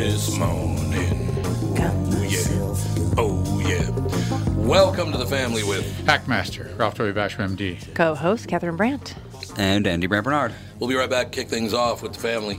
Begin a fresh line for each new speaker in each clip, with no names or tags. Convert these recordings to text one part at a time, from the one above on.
this morning. Oh yeah. Oh yeah. Welcome to the family with
Hackmaster, Ralph W. Basher, MD.
Co-host Catherine Brandt.
And Andy Brant Bernard.
We'll be right back. Kick things off with the family.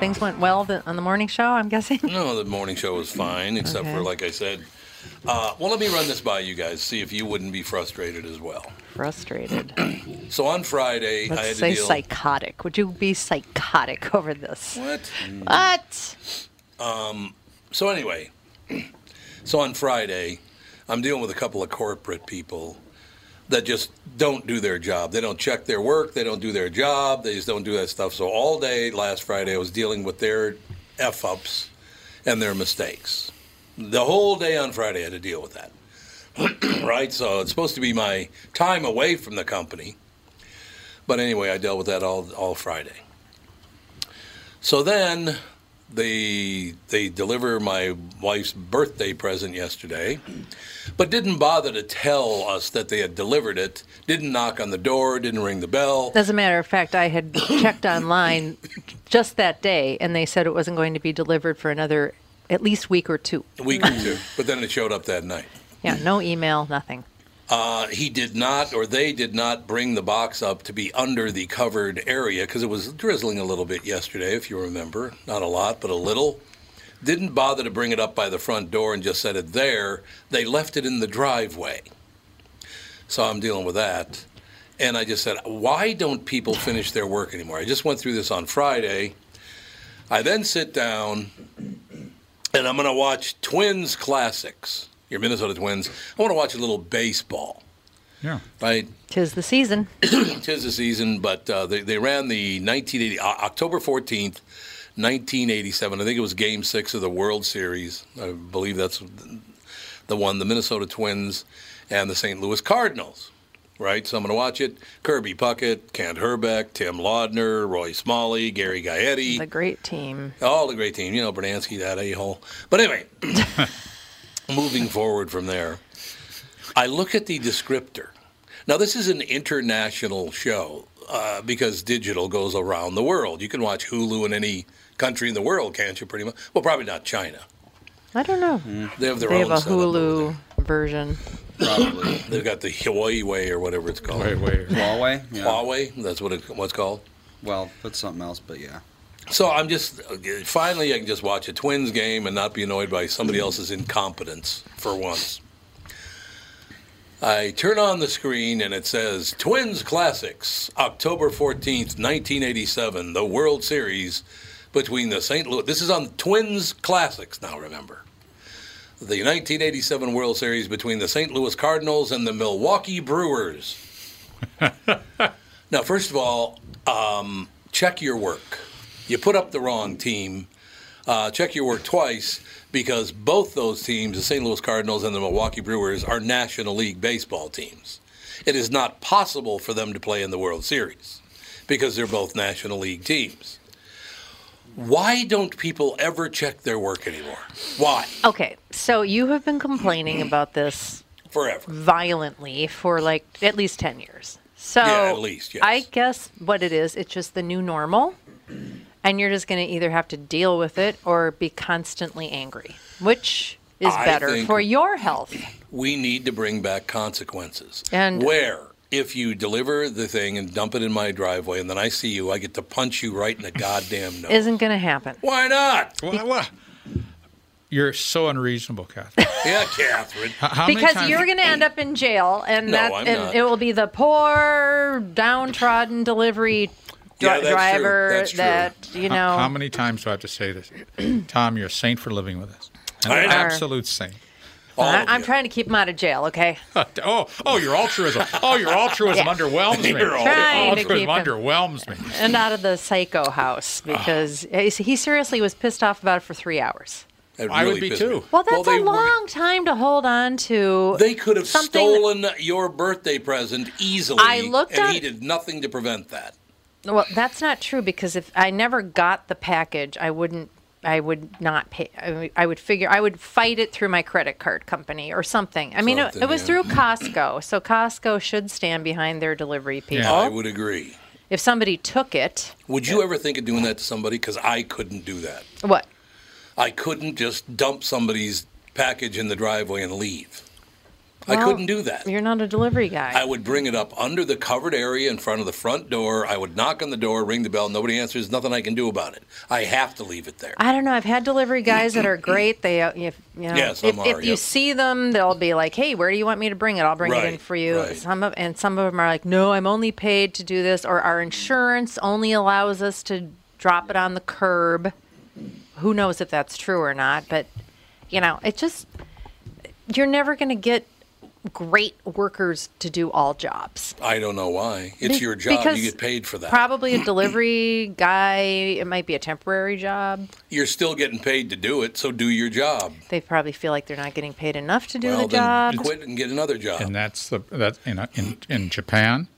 Things went well the, on the morning show, I'm guessing?
No, the morning show was fine, except
Okay.
for, like I said, uh, well, let me run this by you guys, see if you wouldn't be frustrated as well.
Frustrated.
So on Friday, I had
Let's
to
say psychotic. Would you be psychotic over this?
What?
What?
So anyway, so on Friday, I'm dealing with a couple of corporate people that just don't do their job. They don't check their work. They don't do their job. They just don't do that stuff. So all day last Friday, I was dealing with their f ups and their mistakes. The whole day on Friday, I had to deal with that. right? So it's supposed to be my time away from the company. But anyway, I dealt with that all all Friday. So then they they deliver my wife's birthday present yesterday, but didn't bother to tell us that they had delivered it. Didn't knock on the door. Didn't ring the bell.
As a matter of fact, I had checked online just that day, and they said it wasn't going to be delivered for another at least week or two.
A week or two, but then it showed up that night.
Yeah, no email, nothing.
Uh, he did not, or they did not, bring the box up to be under the covered area because it was drizzling a little bit yesterday, if you remember. Not a lot, but a little. Didn't bother to bring it up by the front door and just set it there. They left it in the driveway. So I'm dealing with that. And I just said, why don't people finish their work anymore? I just went through this on Friday. I then sit down and I'm going to watch Twins Classics, your Minnesota Twins. I want to watch a little baseball
Yeah.
right?
Tis the season.
Tis the season, but uh, they, they ran the 1980, uh, October 14th, 1987. I think it was game six of the World Series. I believe that's the one, the Minnesota Twins and the St. Louis Cardinals, right? So I'm going to watch it. Kirby Puckett, Kent Hrbek, Tim Laudner, Roy Smalley, Gary Gaetti.
The great team.
All the great team. You know, Brunansky, that a hole. But anyway, moving forward from there, I look at the descriptor. Now, this is an international show uh, because digital goes around the world. You can watch Hulu in any country in the world, can't you, pretty much? Well, probably not China.
I don't know. Mm.
They have their
They
own
have a Hulu version.
Probably.
They've got the Hawaii way or whatever it's called.
Wait, wait.
Huawei? Yeah.
Huawei, that's what it, what's called.
Well, that's something else, but yeah.
So I'm just finally I can just watch a Twins game and not be annoyed by somebody else's incompetence for once. I turn on the screen and it says Twins Classics, October 14th, 1987, the World Series between the St. Louis. This is on Twins Classics now, remember. the 1987 World Series between the St. Louis Cardinals and the Milwaukee Brewers. now, first of all, um, check your work. You put up the wrong team. Uh, check your work twice because both those teams, the St. Louis Cardinals and the Milwaukee Brewers, are National League baseball teams. It is not possible for them to play in the World Series because they're both National League teams. Why don't people ever check their work anymore? Why?
Okay, so you have been complaining about this
Forever.
violently for like at least 10 years. So
Yeah, at least, yes.
I guess what it is, it's just the new normal. And you're just going to either have to deal with it or be constantly angry, which is
I
better for your health.
We need to bring back consequences.
And-
where if you deliver the thing and dump it in my driveway and then I see you, I get to punch you right in the goddamn nose.
Isn't going to happen.
Why not?
Well, well, you're so unreasonable, Catherine.
Yeah, Catherine.
How- how many
because
times-
you're going to end up in jail, and
No,
that
I'm
and
not.
it will be the poor, downtrodden delivery dri-
Yeah, that's true.
driver
That's true.
that you know.
How, how many times do I have to say this? Tom, you're a saint for living with us. An
I know.
absolute saint.
All
I, I'm
you.
trying to keep him out of jail. Okay.
Oh, oh, your altruism. Oh, your altruism
Yeah.
underwhelms me.
You're all-
Trying to
altruism
keep him-
underwhelms me.
and out of the psycho house ah. because he he seriously was pissed off about it for three hours.
That
I would be too.
me.
Well, that's
they
a
were-
long time to hold on to.
They could have
something that-
stolen your birthday present easily.
I looked
and
at-
he did nothing to prevent that.
Well, that's not true because if I never got the package, I wouldn't. I would not pay. I would- I would figure. I would fight it through my credit card company or something. I mean, it,
Something,
it was
yeah.
through Costco, so Costco should stand behind their delivery people.
Yeah, I would agree.
If somebody took it,
Would you ever think of doing that to somebody? Because I couldn't do that.
what?
I couldn't just dump somebody's package in the driveway and leave. I couldn't do that.
You're not a delivery guy.
I would bring it up under the covered area in front of the front door. I would knock on the door, ring the bell. Nobody answers. Nothing I can do about it. I have to leave it there.
I don't know. I've had delivery guys that are great. They, uh, if you know,
Yeah,
if,
are,
if you see them, they'll be like, "Hey, where do you want me to bring it? I'll bring it in for you."
right.
Some of and some of them are like, "No, I'm only paid to do this," or our insurance only allows us to drop it on the curb. Who knows if that's true or not? But you know, it just you're never going to get great workers to do all jobs.
I don't know why. It's
Be-
your job.
because
You get paid for that.
Probably a delivery guy. It might be a temporary job.
You're still getting paid to do it, so do your job.
They probably feel like they're not getting paid enough to do
well,
the job.
then quit and get another job.
and that's the that in in in Japan,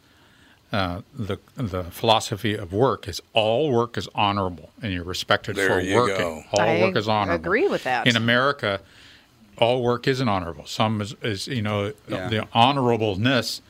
uh, the the philosophy of work is all work is honorable, and you're respected
There
for
you
working.
go.
All
I
work is honorable.
I agree with that.
In America, all work isn't honorable. Some is, is you know
Yeah.
the honorableness,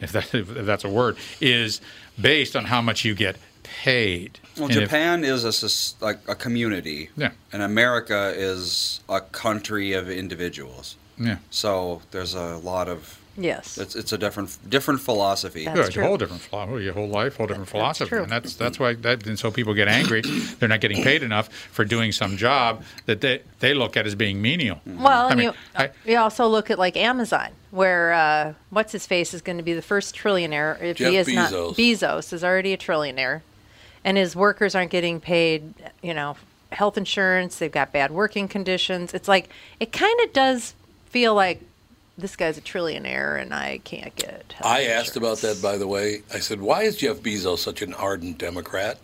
if that if that's a word, is based on how much you get paid.
Well,
And if-
Japan is a like a community,
Yeah.
and America is a country of individuals.
yeah.
So there's a lot of
yes.
it's it's a different different philosophy.
That's
Yeah, it's a whole different philosophy, your whole life, whole different philosophy,
true.
and that's that's why that and so people get angry. They're not getting paid enough for doing some job that they they look at as being menial.
Well,
I
and
mean,
you,
I-
you also look at like Amazon, where uh, what's his face is going to be the first trillionaire. If he
Jeff
is not,
Bezos.
Bezos is already a trillionaire, and his workers aren't getting paid. You know, health insurance. They've got bad working conditions. It's like it kind of does feel like this guy's a trillionaire, and I can't get. health
I asked about that, by the way. I said, why is Jeff Bezos such an ardent Democrat?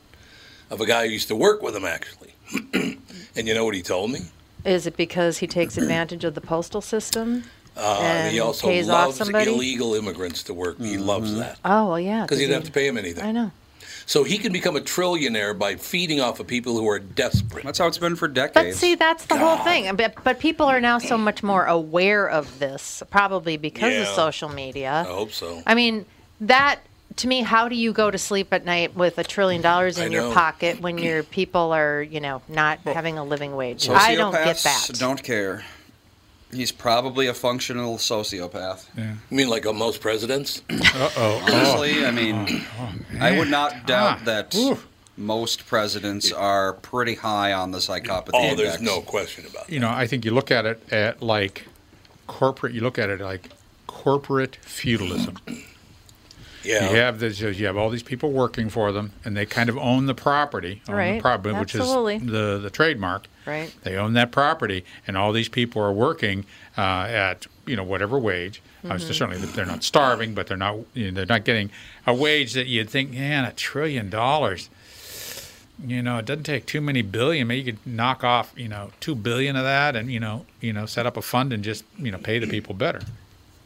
Of a guy who used to work with him, actually. and you know what he told me?
Is it because he takes advantage of the postal system?
Uh,
And
he also
pays off
loves
somebody?
illegal immigrants to work. He loves that.
Oh well, yeah.
Because he
he-
didn't have to pay him anything.
I know.
So he can become a trillionaire by feeding off of people who are desperate.
That's how it's been for decades.
But see, that's the whole thing. But, but people are now so much more aware of this, probably because of social media.
I hope so.
I mean, that to me, how do you go to sleep at night with a trillion dollars in your pocket when your people are, you know, not having a living wage? I don't get
Sociopaths
that.
Don't care. He's probably a functional sociopath.
You mean like most presidents?
Uh-oh.
Honestly, I mean, I would not doubt
Ah,
that
oof.
most presidents are pretty high on the psychopathy
Oh,
index.
there's no question about it.
you know, I think you look at it at like corporate. You look at it like corporate feudalism.
Yeah.
You have this. You have all these people working for them, and they kind of own the property, own
Right,
the property, which is the the trademark.
Right.
They own that property, and all these people are working uh, at you know whatever wage. Uh, so certainly they're not starving, but they're not you know, they're not getting a wage that you'd think, man, a trillion dollars. You know, it doesn't take too many billion. Maybe you could knock off you know two billion of that, and you know you know set up a fund and just you know pay the people better.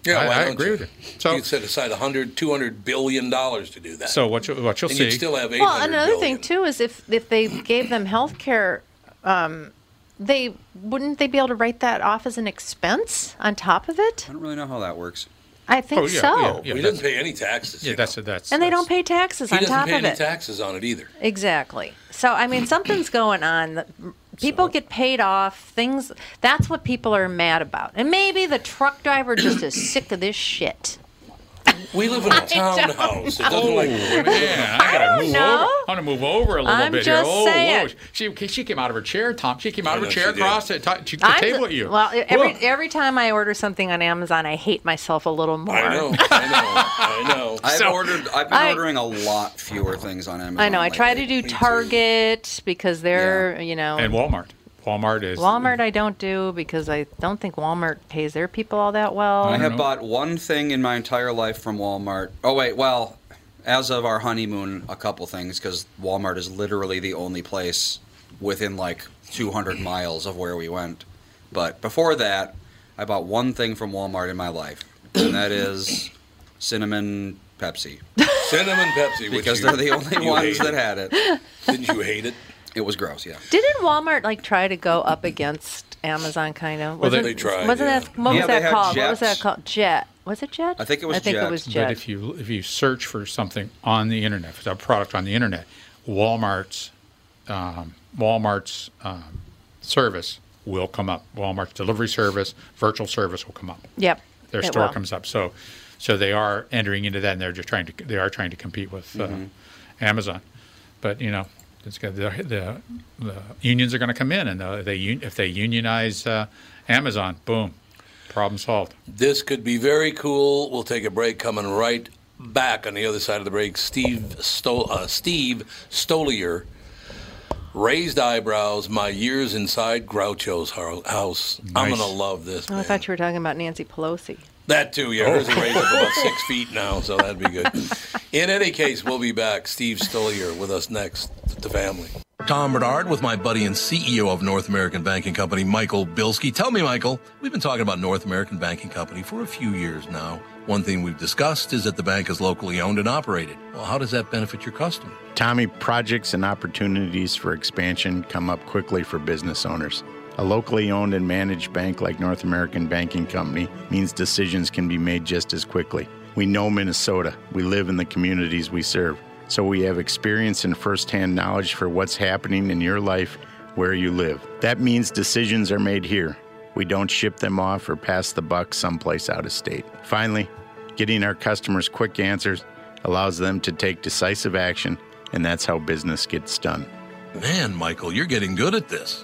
Yeah,
I- I
don't
agree
you?
with you. So-
you could set aside 100, 200 billion dollars to do that.
So what you what you'll
and
see.
you'd still have 800
Well, another thing too is if if they gave them health care, um, they wouldn't they be able to write that off as an expense on top of it?
I don't really know how that works.
I think
Oh, yeah,
so.
yeah, yeah.
we didn't pay any taxes.
yeah,
you
that's
know.
that's
And they
that's-
don't pay taxes
He
on
doesn't
top
pay
of
any
it.
taxes on it either.
Exactly. So I mean, something's going on. The- People get paid off. Things. That's what people are mad about. And maybe the truck driver just is sick of this shit.
We live in a townhouse. It doesn't
Oh
like
man, I gotta
don't
move
know.
over. I want to move over a little
I'm
bit
just
here. Oh,
saying.
whoa. She she came out of her chair, Tom. She came out
I
of her chair
she did.
across the, t- the table at you.
Well, every
Whoa.
every time I order something on Amazon, I hate myself a little more.
I know, I know, I know.
I've
So-
ordered. I've been
I-
ordering a lot fewer things on Amazon.
I know. I try to
lately.
do
too.
Target because they're, you know,
and Walmart. Walmart is
Walmart. I don't do because I don't think Walmart pays their people all that well.
I
don't
have
know.
bought one thing in my entire life from Walmart. Oh wait, well, as of our honeymoon, a couple things because Walmart is literally the only place within like 200 miles of where we went. But before that, I bought one thing from Walmart in my life, and that is cinnamon Pepsi
Cinnamon Pepsi, which
because
you-
they're the only
you
ones
hate
that had it.
Didn't you hate it?
It was gross, yeah.
Didn't Walmart like try to go up against Amazon? Kind of.
Well, they-
Wasn't-
They tried,
Wasn't
yeah.
that what
Yeah,
was
they
that
had
called? What was that
Jets.
called? Jet. Was it Jet?
I think it was
I think
Jet.
it was
But if you if you search for something on the internet, if a product on the internet, Walmart's um, Walmart's um, service will come up. Walmart's delivery service, virtual service will come up.
yep.
Their
it
store
will.
comes up. So so they are entering into that, and they're just trying to they are trying to compete with uh,
Mm-hmm.
Amazon. But you know, it's got the, the the unions are going to come in, and uh, they un- if they unionize uh, Amazon, boom, problem solved.
This could be very cool. We'll take a break. Coming right back on the other side of the break, Steve Stol- uh, Steve Stoliar. Raised eyebrows, my years inside Groucho's ho- house. I'm gonna love this.
Oh, I thought you were talking about Nancy Pelosi.
That too, yeah. Hers is oh. raised up about six feet now, so that'd be good. In any case, we'll be back. Steve Stoliar with us next. The family. Tom Barnard with my buddy and CEO of North American Banking Company, Michael Bilski. Tell me, Michael, we've been talking about North American Banking Company for a few years now. One thing we've discussed is that the bank is locally owned and operated. Well, how does that benefit your customer?
Tommy, projects and opportunities for expansion come up quickly for business owners. A locally owned and managed bank like North American Banking Company means decisions can be made just as quickly. We know Minnesota. We live in the communities we serve. So we have experience and firsthand knowledge for what's happening in your life where you live. That means decisions are made here. We don't ship them off or pass the buck someplace out of state. Finally, getting our customers quick answers allows them to take decisive action, and that's how business gets done.
Man, Michael, you're getting good at this.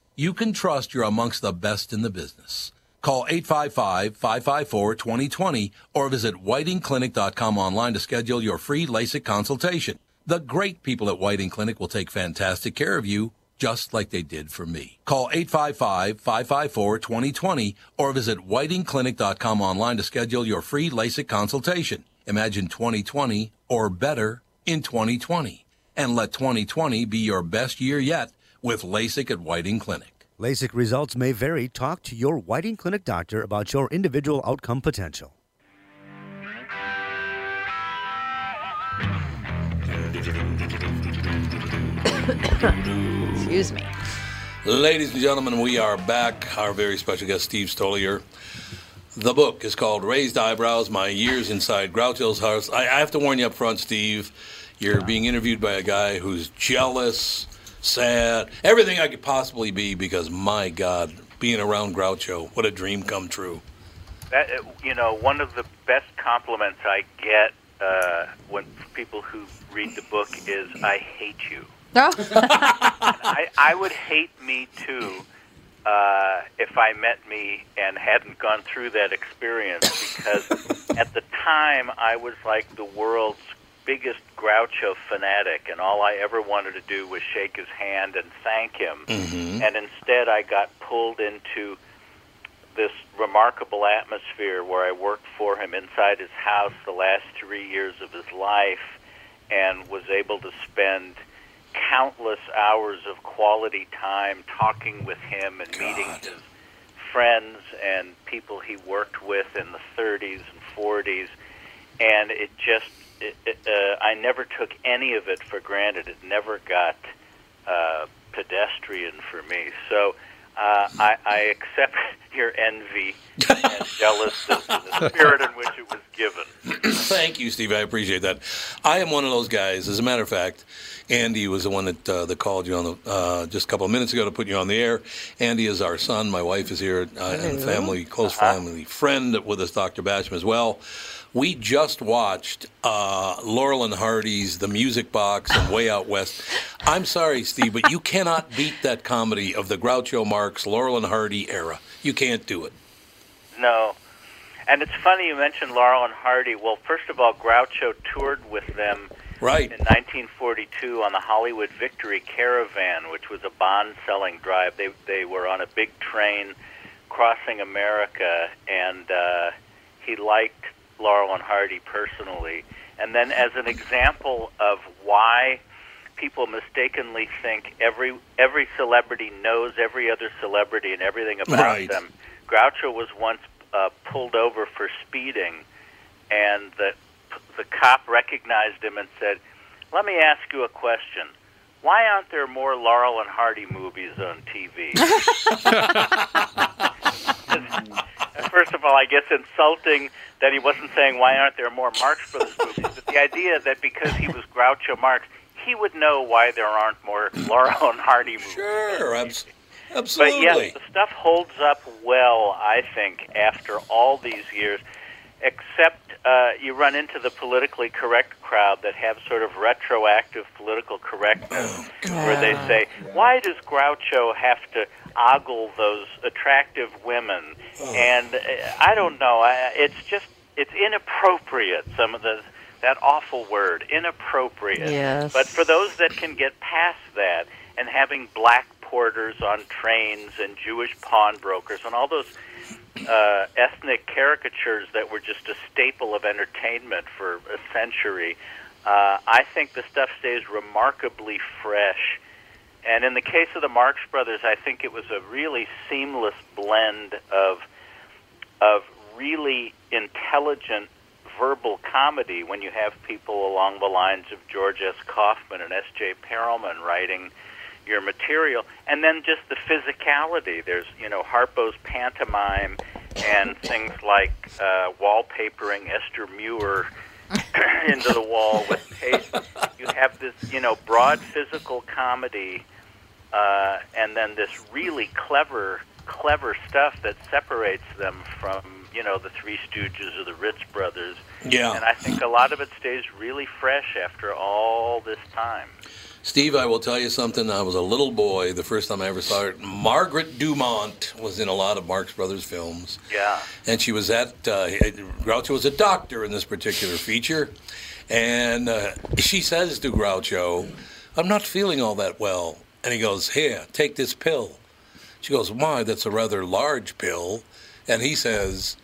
you can trust you're amongst the best in the business. Call 855-554-2020 or visit whitingclinic.com online to schedule your free LASIK consultation. The great people at Whiting Clinic will take fantastic care of you, just like they did for me. Call 855-554-2020 or visit whitingclinic.com online to schedule your free LASIK consultation. Imagine 2020 or better in 2020. And let 2020 be your best year yet with LASIK at Whiting Clinic.
LASIK results may vary. Talk to your Whiting Clinic doctor about your individual outcome potential.
Excuse me.
Ladies and gentlemen, we are back. Our very special guest, Steve Stoliar. The book is called Raised Eyebrows My Years Inside Groucho's House. I, I have to warn you up front, Steve. You're being interviewed by a guy who's jealous, sad, everything I could possibly be because my God, being around Groucho, what a dream come true.
That uh, you know, one of the best compliments I get uh, when people who read the book is "I hate you."
Oh,
I, I would hate me too uh, if I met me and hadn't gone through that experience because at the time I was like the world's biggest Groucho fanatic, and all I ever wanted to do was shake his hand and thank him. Mm-hmm. And instead, I got pulled into this remarkable atmosphere where I worked for him inside his house the last three years of his life and was able to spend countless hours of quality time talking with him and meeting his friends and people he worked with in the 30s and 40s and it just it, it, uh, I never took any of it for granted it never got uh, pedestrian for me so uh, I, I accept your envy and jealousy in the spirit in which it was given.
Thank you, Steve. I appreciate that. I am one of those guys. As a matter of fact, Andy was the one that uh, that called you on the uh, just a couple of minutes ago to put you on the air. Andy is our son. My wife is here, uh, and family, close family friend with us, Dr. Basham as well. We just watched uh, Laurel and Hardy's The Music Box and Way Out West. I'm sorry, Steve, but you cannot beat that comedy of the Groucho Marx, Laurel and Hardy era. You can't do it.
No. And it's funny you mentioned Laurel and Hardy. Well, first of all, Groucho toured with them
Right.
in 1942 on the Hollywood Victory Caravan, which was a bond-selling drive. They they were on a big train crossing America, and uh, he liked Laurel and Hardy personally. And then, as an example of why people mistakenly think every every celebrity knows every other celebrity and everything about
Right.
them, Groucho was once uh, pulled over for speeding, and the the cop recognized him and said, "Let me ask you a question. Why aren't there more Laurel and Hardy movies on TV?" First of all, I guess insulting that he wasn't saying why aren't there more Marx Brothers movies, but the idea that because he was Groucho Marx, he would know why there aren't more Laurel and Hardy movies.
Sure, abs-
But
absolutely.
yes, the stuff holds up well, I think, after all these years, except uh, you run into the politically correct crowd that have sort of retroactive political correctness, where they say, why does Groucho have to ogle those attractive women? And uh, I don't know, I, it's just, it's inappropriate, some of the, that awful word, inappropriate.
Yes.
But for those that can get past that and having black porters on trains and Jewish pawnbrokers and all those uh, ethnic caricatures that were just a staple of entertainment for a century, uh, I think the stuff stays remarkably fresh. And in the case of the Marx Brothers, I think it was a really seamless blend of of really intelligent verbal comedy when you have people along the lines of George S. Kaufman and S. J. Perelman writing your material, and then just the physicality. There's you know Harpo's pantomime and things like uh, wallpapering Esther Muir into the wall with paste. You have this you know broad physical comedy, uh, and then this really clever clever stuff that separates them from you know the Three Stooges or the Ritz Brothers.
Yeah.
And I think a lot of it stays really fresh after all this time.
Steve, I will tell you something. I was a little boy the first time I ever saw her. Margaret Dumont was in a lot of Marx Brothers films.
Yeah.
And she was at, uh, Groucho was a doctor in this particular feature. And uh, she says to Groucho, I'm not feeling all that well. And he goes, Here, take this pill. She goes, Why? That's a rather large pill. And he says,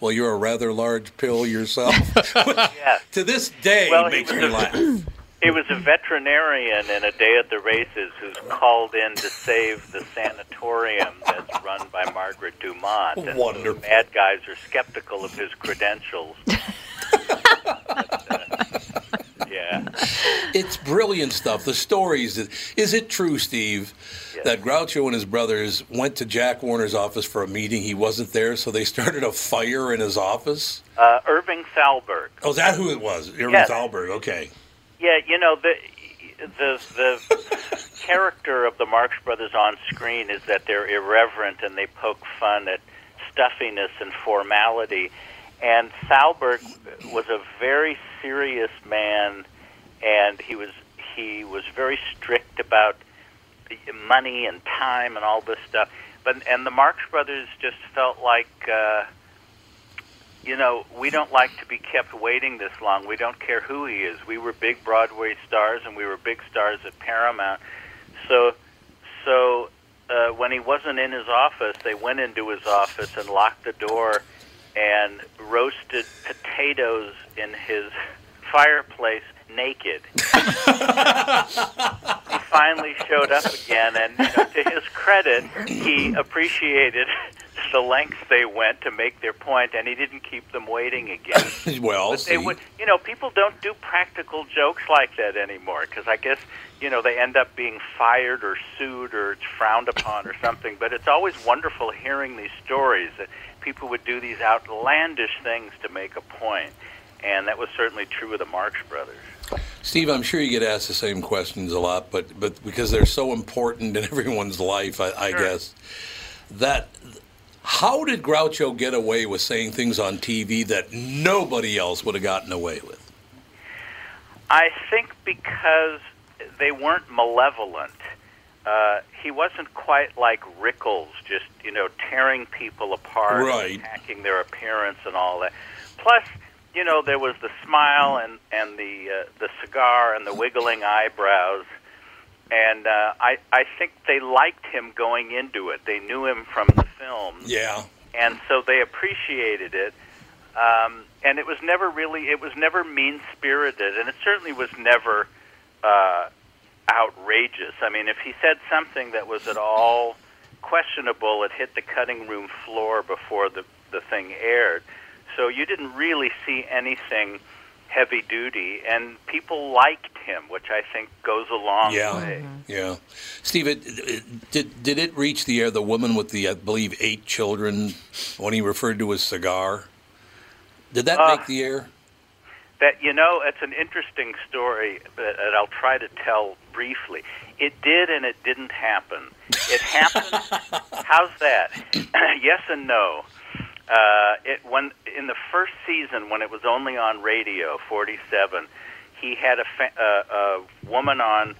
Well, you're a rather large pill yourself.
Yeah.
to this day
Well,
makes me laugh.
It was a veterinarian in A Day at the Races who's called in to save the sanatorium that's run by Margaret Dumont. And
Wonderful.
The bad guys are skeptical of his credentials. But, uh, yeah.
It's brilliant stuff. The stories. Is it true, Steve,
Yes.
that Groucho and his brothers went to Jack Warner's office for a meeting? He wasn't there, so they started a fire in his office.
Uh, Irving Thalberg.
Oh, is that who it was? Irving
Yes.
Thalberg. Okay.
Yeah, you know, the, the the character of the Marx Brothers on screen is that they're irreverent and they poke fun at stuffiness and formality. And Thalberg was a very serious man, and he was he was very strict about money and time and all this stuff. But and the Marx Brothers just felt like. Uh, you know, we don't like to be kept waiting this long. We don't care who he is. We were big Broadway stars, and we were big stars at Paramount. So, so uh, when he wasn't in his office, they went into his office and locked the door and roasted potatoes in his fireplace naked. he finally showed up again, and you know, to his credit, he appreciated the lengths they went to make their point, and he didn't keep them waiting again.
well,
But they
see,
would, you know, people don't do practical jokes like that anymore because I guess you know they end up being fired or sued or it's frowned upon or something. But it's always wonderful hearing these stories that people would do these outlandish things to make a point, and that was certainly true of the Marx Brothers.
Steve, I'm sure you get asked the same questions a lot, but but because they're so important in everyone's life, I, I
Sure.
guess that. How did Groucho get away with saying things on TV that nobody else would have gotten away with?
I think because they weren't malevolent. Uh, he wasn't quite like Rickles, just you know tearing people apart,
Right.
attacking their appearance and all that. Plus, you know, there was the smile and and the uh, the cigar and the wiggling eyebrows, and uh, I I think they liked him going into it. They knew him from the film.
Yeah.
and so they appreciated it. Um, and it was never really, it was never mean spirited, and it certainly was never uh, outrageous. I mean, if he said something that was at all questionable, it hit the cutting room floor before the the thing aired. So you didn't really see anything heavy duty, and people liked him, which I think goes a long
Yeah.
way.
Yeah, Steve, it, it, did did it reach the air? The woman with the, I believe, eight children, when he referred to his cigar, did that
Uh,
make the air?
That you know, it's an interesting story that that I'll try to tell briefly. It did and it didn't happen. It happened. how's that? yes and no. Uh, it when in the first season when it was only on radio, 47, he had a, fa- uh, a woman on.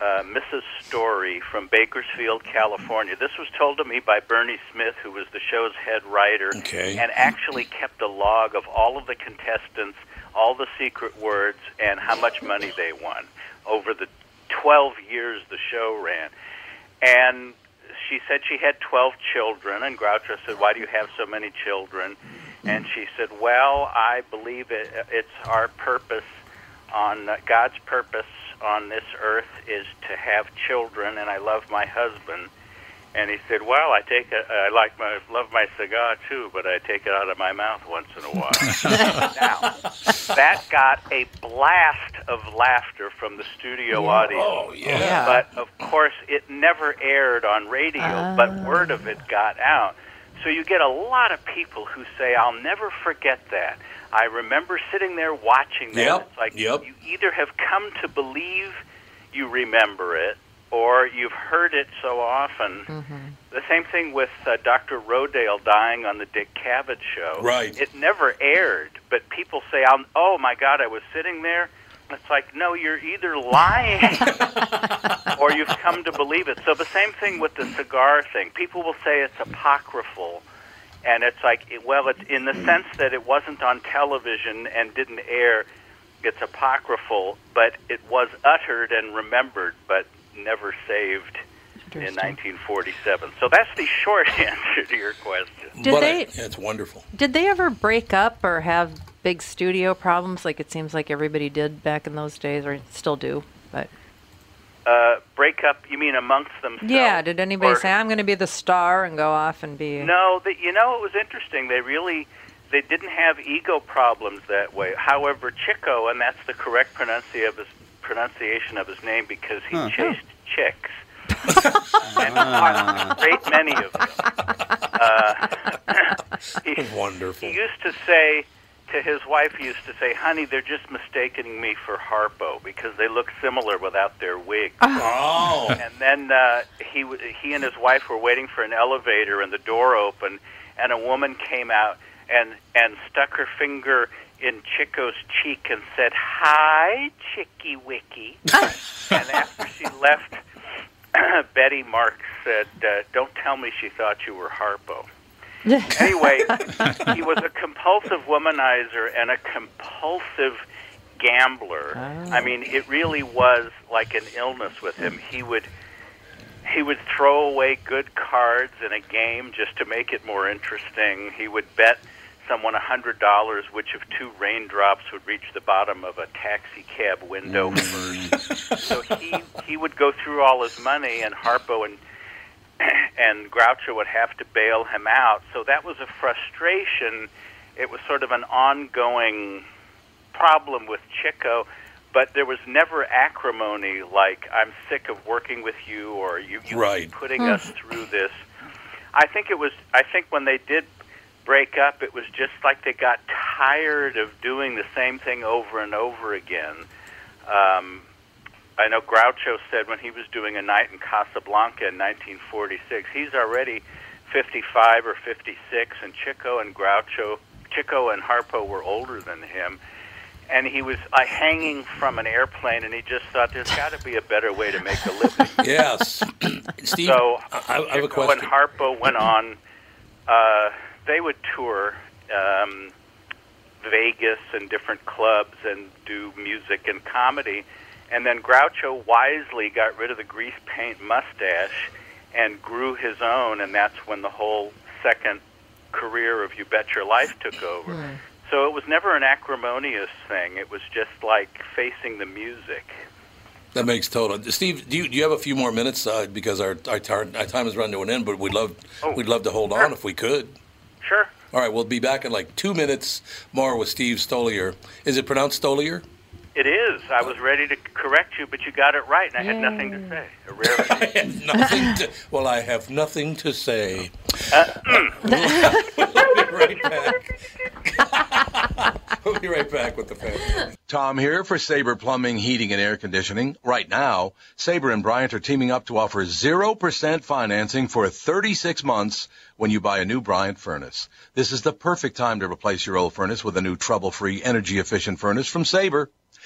Uh, Mrs. Story from Bakersfield, California. This was told to me by Bernie Smith, who was the show's head writer,
Okay.
and actually kept a log of all of the contestants, all the secret words, and how much money they won over the 12 years the show ran. And she said she had 12 children, and Groucho said, Why do you have so many children? And she said, Well, I believe it, it's our purpose on uh, God's purpose on this earth is to have children, and I love my husband. And he said, "Well, I take it. I like my love my cigar too, but I take it out of my mouth once in a while." now, that got a blast of laughter from the studio audience.
Oh yeah.
Yeah.
But of course, it never aired on radio, but word of it got out. So you get a lot of people who say, "I'll never forget that." I remember sitting there watching that.
Yep,
It's like
yep.
you either have come to believe you remember it, or you've heard it so often. The same thing with uh, Dr. Rodale dying on the Dick Cavett show.
Right.
It never aired, but people say, "I'll- "Oh my God, I was sitting there." It's like, no, you're either lying or you've come to believe it. So the same thing with the cigar thing. People will say it's apocryphal, and it's like, well, it's in the sense that it wasn't on television and didn't air. It's apocryphal, but it was uttered and remembered, but never saved in 1947. So that's the short answer to your question.
Did
but
they-
I- it's wonderful.
Did they ever break up or have big studio problems like it seems like everybody did back in those days or still do? But
Uh, break up? You mean amongst themselves?
yeah, did anybody
Or-
say I'm going to be the star and go off and be
No, the, you know it was interesting. They really they didn't have ego problems that way. However, Chico, and that's the correct pronunciation of his pronunciation of his name because he chased chicks. and a great many of them. Uh, he,
Wonderful.
he used to say to his wife, he used to say, "Honey, they're just mistaking me for Harpo because they look similar without their wigs."
Oh.
and then uh, he he and his wife were waiting for an elevator, and the door opened, and a woman came out and and stuck her finger in Chico's cheek and said, "Hi, Chicky Wicky." and after she left, Betty Marx said, uh, "Don't tell me she thought you were Harpo." anyway, he was a compulsive womanizer and a compulsive gambler. Oh. I mean, it really was like an illness with him. He would he would throw away good cards in a game just to make it more interesting. He would bet someone a hundred dollars which of two raindrops would reach the bottom of a taxi cab window mm. first. So he he would go through all his money, and Harpo and and Groucho would have to bail him out. So that was a frustration. It was sort of an ongoing problem with Chico, but there was never acrimony like "I'm sick of working with you" or "You you
Right.
keep putting us through this." I think it was. I think when they did break up, it was just like they got tired of doing the same thing over and over again. Um, I know Groucho said when he was doing a night in Casablanca in 1946, he's already 55 or 56, and Chico and Groucho, Chico and Harpo were older than him. And he was uh, hanging from an airplane, and he just thought there's got to be a better way to make a living.
Yes. Steve,
So
I, I have a question.
and Harpo went on. Uh, they would tour um, Vegas and different clubs and do music and comedy. And then Groucho wisely got rid of the grease paint mustache and grew his own, and that's when the whole second career of You Bet Your Life took over. So it was never an acrimonious thing. It was just like facing the music.
That makes total. Steve, do you, do you have a few more minutes uh, because our, our our our time has run to an end? But we'd love
Oh,
we'd love to hold
sure.
on if we could.
Sure.
All right, we'll be back in like two minutes more with Steve Stoliar. Is it pronounced Stoliar?
It is. I was ready to correct you, but you got it right, and I had nothing to say. A rare
I have nothing to. Well, I have nothing to say.
Uh,
we'll be right back. we'll be right back with the family. Tom here for Sabre Plumbing, Heating, and Air Conditioning. Right now, Sabre and Bryant are teaming up to offer 0% financing for 36 months when you buy a new Bryant furnace. This is the perfect time to replace your old furnace with a new trouble-free, energy-efficient furnace from Sabre.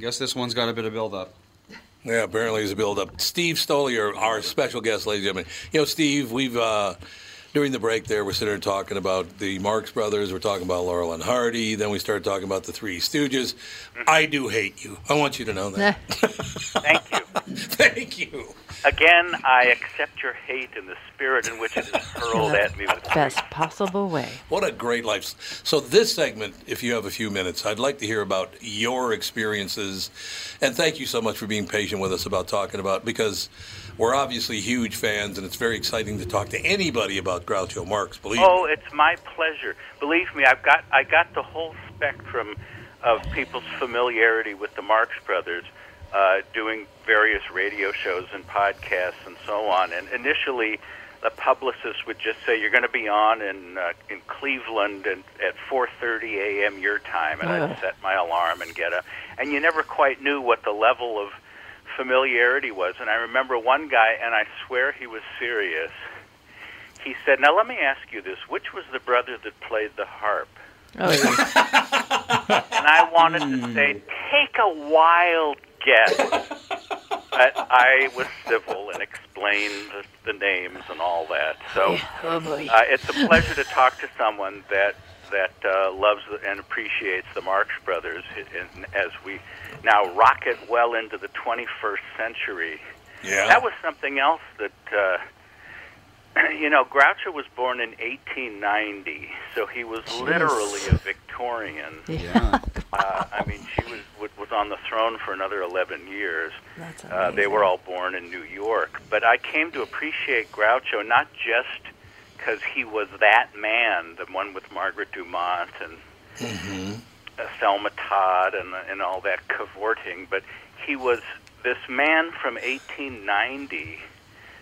Guess this one's got a bit of build up.
Yeah, apparently it's a build-up. Steve Stoliar, our special guest, ladies and gentlemen. You know, Steve, we've uh, during the break there, we're sitting there talking about the Marx Brothers. We're talking about Laurel and Hardy. Then we started talking about the Three Stooges. Mm-hmm. I do hate you. I want you to know that.
Thank you.
Thank you.
Again, I accept your hate in the spirit in which it is hurled at me with
Best possible way.
What a great life. So, this segment, if you have a few minutes, I'd like to hear about your experiences. And thank you so much for being patient with us about talking about because we're obviously huge fans, and it's very exciting to talk to anybody about Groucho Marx. Believe
Oh,
me.
it's my pleasure. Believe me, I've got I got the whole spectrum of people's familiarity with the Marx Brothers, uh, doing various radio shows and podcasts and so on. And initially, the publicist would just say, "You're going to be on in uh, in Cleveland and at 4:30 a.m. your time," and I'd set my alarm and get up. And you never quite knew what the level of familiarity was. And I remember one guy, and I swear he was serious he said, "Now let me ask you this: Which was the brother that played the harp?"
Oh, yeah.
And I wanted to say, "Take a wild guess," but I was civil and explained the, the names and all that. So
Oh boy.
uh, it's a pleasure to talk to someone that that uh, loves and appreciates the Marx Brothers and as we now rocket well into the 21st century.
Yeah.
That was something else that, uh, you know, Groucho was born in 1890, so he was literally a Victorian.
Yeah.
Uh, I mean, she was was- was on the throne for another 11 years.
That's
Uh, they were all born in New York. But I came to appreciate Groucho not just because he was that man, the one with Margaret Dumont and uh, Thelma Todd and, and all that cavorting, but he was this man from 1890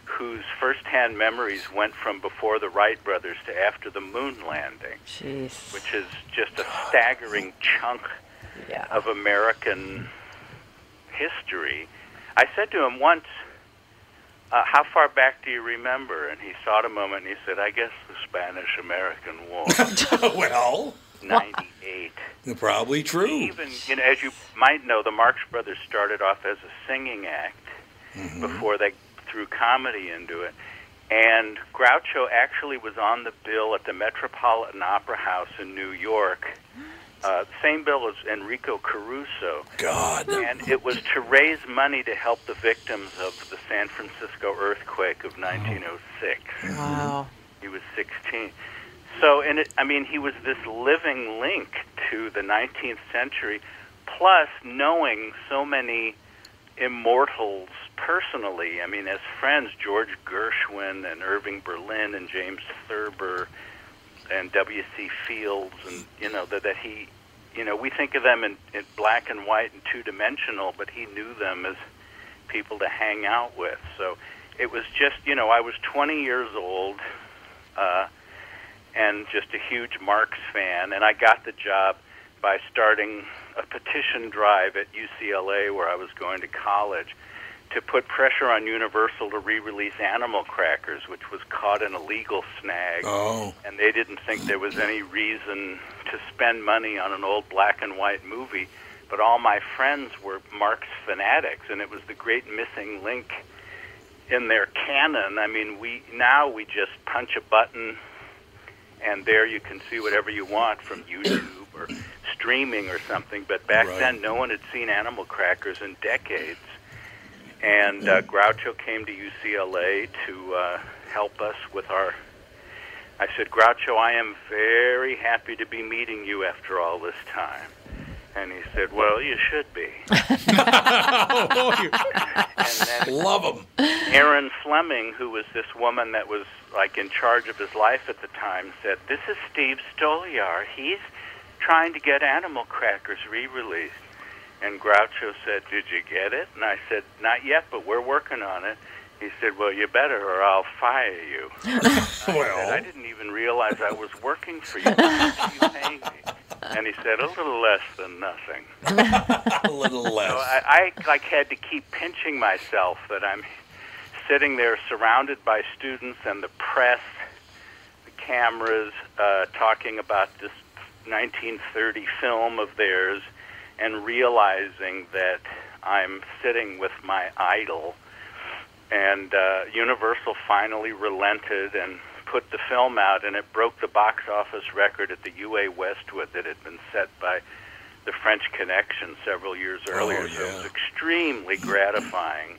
whose firsthand memories went from before the Wright brothers to after the moon landing,
Jeez.
which is just a staggering chunk
Yeah.
of American history. I said to him once, uh, "How far back do you remember?" And he thought a moment and he said, "I guess the Spanish-American War,
well,
'98."
probably true.
Even you know, as you might know, the Marx Brothers started off as a singing act before they threw comedy into it. And Groucho actually was on the bill at the Metropolitan Opera House in New York. Uh, same bill as Enrico Caruso.
God.
And it was to raise money to help the victims of the San Francisco earthquake of 1906.
Wow.
He was 16. So, and it, I mean, he was this living link to the 19th century, plus knowing so many immortals personally. I mean, as friends, George Gershwin and Irving Berlin and James Thurber and W.C. Fields, and you know that that he, you know, we think of them in, in black and white and two dimensional, but he knew them as people to hang out with. So it was just, you know, I was 20 years old. Uh, and just a huge Marx fan. And I got the job by starting a petition drive at UCLA, where I was going to college, to put pressure on Universal to re-release Animal Crackers, which was caught in a legal snag.
Oh.
And they didn't think there was any reason to spend money on an old black and white movie. But all my friends were Marx fanatics, and it was the great missing link in their canon. I mean, we now we just punch a button and there you can see whatever you want from YouTube or streaming or something. But back
Right.
then, no one had seen Animal Crackers in decades. And uh, Groucho came to UCLA to uh, help us with our. I said, Groucho, I am very happy to be meeting you after all this time. And he said, Well, you should be.
Love him.
Erin Fleming, who was this woman that was like in charge of his life at the time, said, "This is Steve Stoliar. He's trying to get Animal Crackers re-released." And Groucho said, "Did you get it?" And I said, "Not yet, but we're working on it." He said, "Well, you better, or I'll fire you." I said, "I didn't even realize I was working for you. How much are you paying me?" And he said, "A little less than nothing."
A little less.
So I, I like had to keep pinching myself that I'm sitting there surrounded by students and the press, the cameras, uh, talking about this 1930 film of theirs, and realizing that I'm sitting with my idol. And uh, Universal finally relented and put the film out, and it broke the box office record at the UA Westwood that had been set by the French Connection several years earlier. So it was extremely gratifying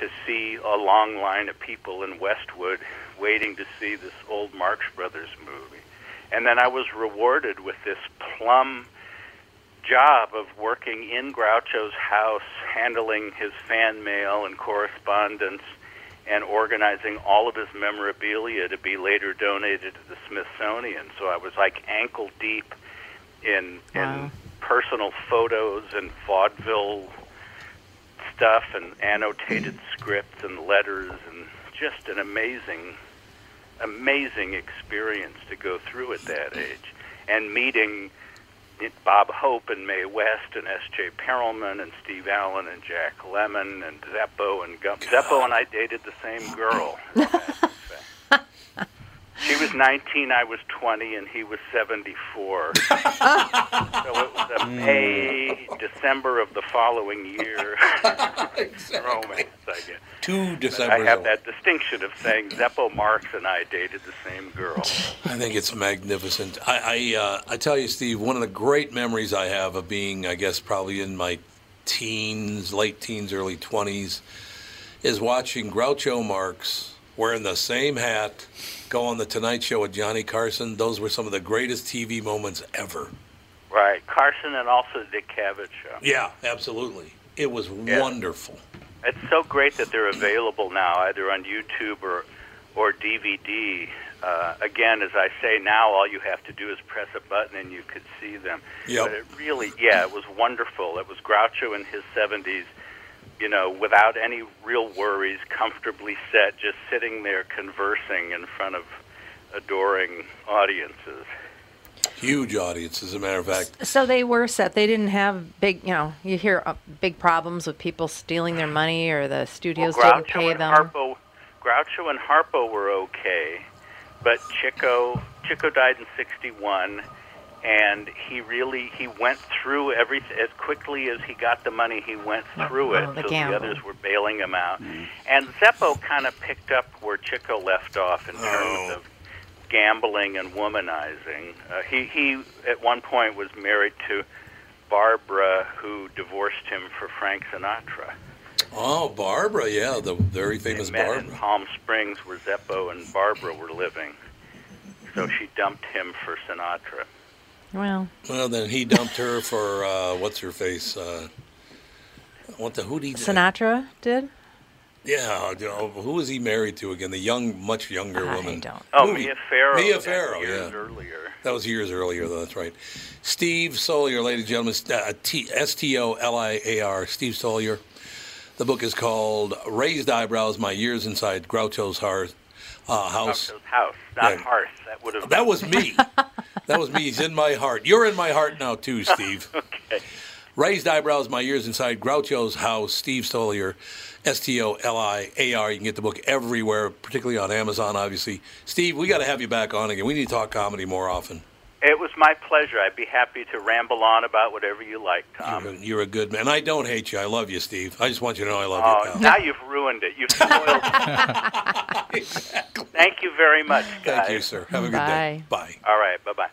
to see a long line of people in Westwood waiting to see this old Marx Brothers movie. And then I was rewarded with this plum job of working in Groucho's house, handling his fan mail and correspondence, and organizing all of his memorabilia to be later donated to the Smithsonian. So I was like ankle deep in
Wow.
in personal photos and vaudeville stuff and annotated scripts and letters and just an amazing amazing experience to go through at that age and meeting Bob Hope and Mae West and S.J. Perelman and Steve Allen and Jack Lemmon and Zeppo and Gummo. Zeppo and I dated the same girl. she was 19, I was 20, and he was 74. so it was a May, December of the following year. romance. I get.
Two December.
I have that distinction of saying Zeppo Marx and I dated the same girl.
I think it's magnificent. I I, uh, I tell you, Steve, one of the great memories I have of being, I guess, probably in my teens, late teens, early twenties, is watching Groucho Marx wearing the same hat go on the Tonight Show with Johnny Carson. Those were some of the greatest TV moments ever.
Right, Carson and also the Dick Cavett show.
Yeah, absolutely. It was
Yeah.
wonderful.
It's so great that they're available now, either on YouTube or or DVD. Uh, again, as I say now, all you have to do is press a button and you could see them.
Yep.
But it really, yeah, it was wonderful. It was Groucho in his 70s, you know, without any real worries, comfortably set, just sitting there conversing in front of adoring audiences.
Huge audience, as a matter of fact.
So they were set. They didn't have big, you know, you hear uh, big problems with people stealing their money or the studios
well,
didn't
Groucho
pay
and
them.
Harpo, Groucho and Harpo were okay, but Chico Chico died in '61, and he really he went through everything as quickly as he got the money. He went through
Oh,
it,
the
so
gamble.
the others were bailing him out. And Zeppo kind of picked up where Chico left off in terms
Oh.
of gambling and womanizing. Uh, he he at one point was married to Barbara, who divorced him for Frank Sinatra.
Oh, Barbara, yeah, the very famous
They met in
Barbara.
Palm Springs, where Zeppo and Barbara were living. So she dumped him for Sinatra.
Well,
Well, then he dumped her for uh, what's her face? Uh, what the who did?
Sinatra did.
Yeah, you know, who was he married to again? The young, much younger
I
woman.
don't.
Oh,
Movie.
Mia Farrow.
Mia Farrow,
years
yeah.
earlier.
That was years earlier, though. That's right. Steve Stoliar, ladies and gentlemen, uh, T- S T O L I A R. Steve Stoliar. The book is called "Raised Eyebrows: My Years Inside Groucho's Heart, uh, House."
Groucho's house, not
Yeah.
hearth. That would have.
That was me. that was me. He's in my heart. You're in my heart now, too, Steve.
okay.
Raised eyebrows, my years inside Groucho's house. Steve Stoliar, S T O L I A R. You can get the book everywhere, particularly on Amazon, obviously. Steve, we got to have you back on again. We need to talk comedy more often.
It was my pleasure. I'd be happy to ramble on about whatever you like, Tom.
You're, a, you're a good man. I don't hate you. I love you, Steve. I just want you to know I love
Oh,
you, pal.
now you've ruined it. You've spoiled it. Thank you very much, guys.
Thank you, sir. Have a good
Bye.
day. Bye.
All right. Bye bye.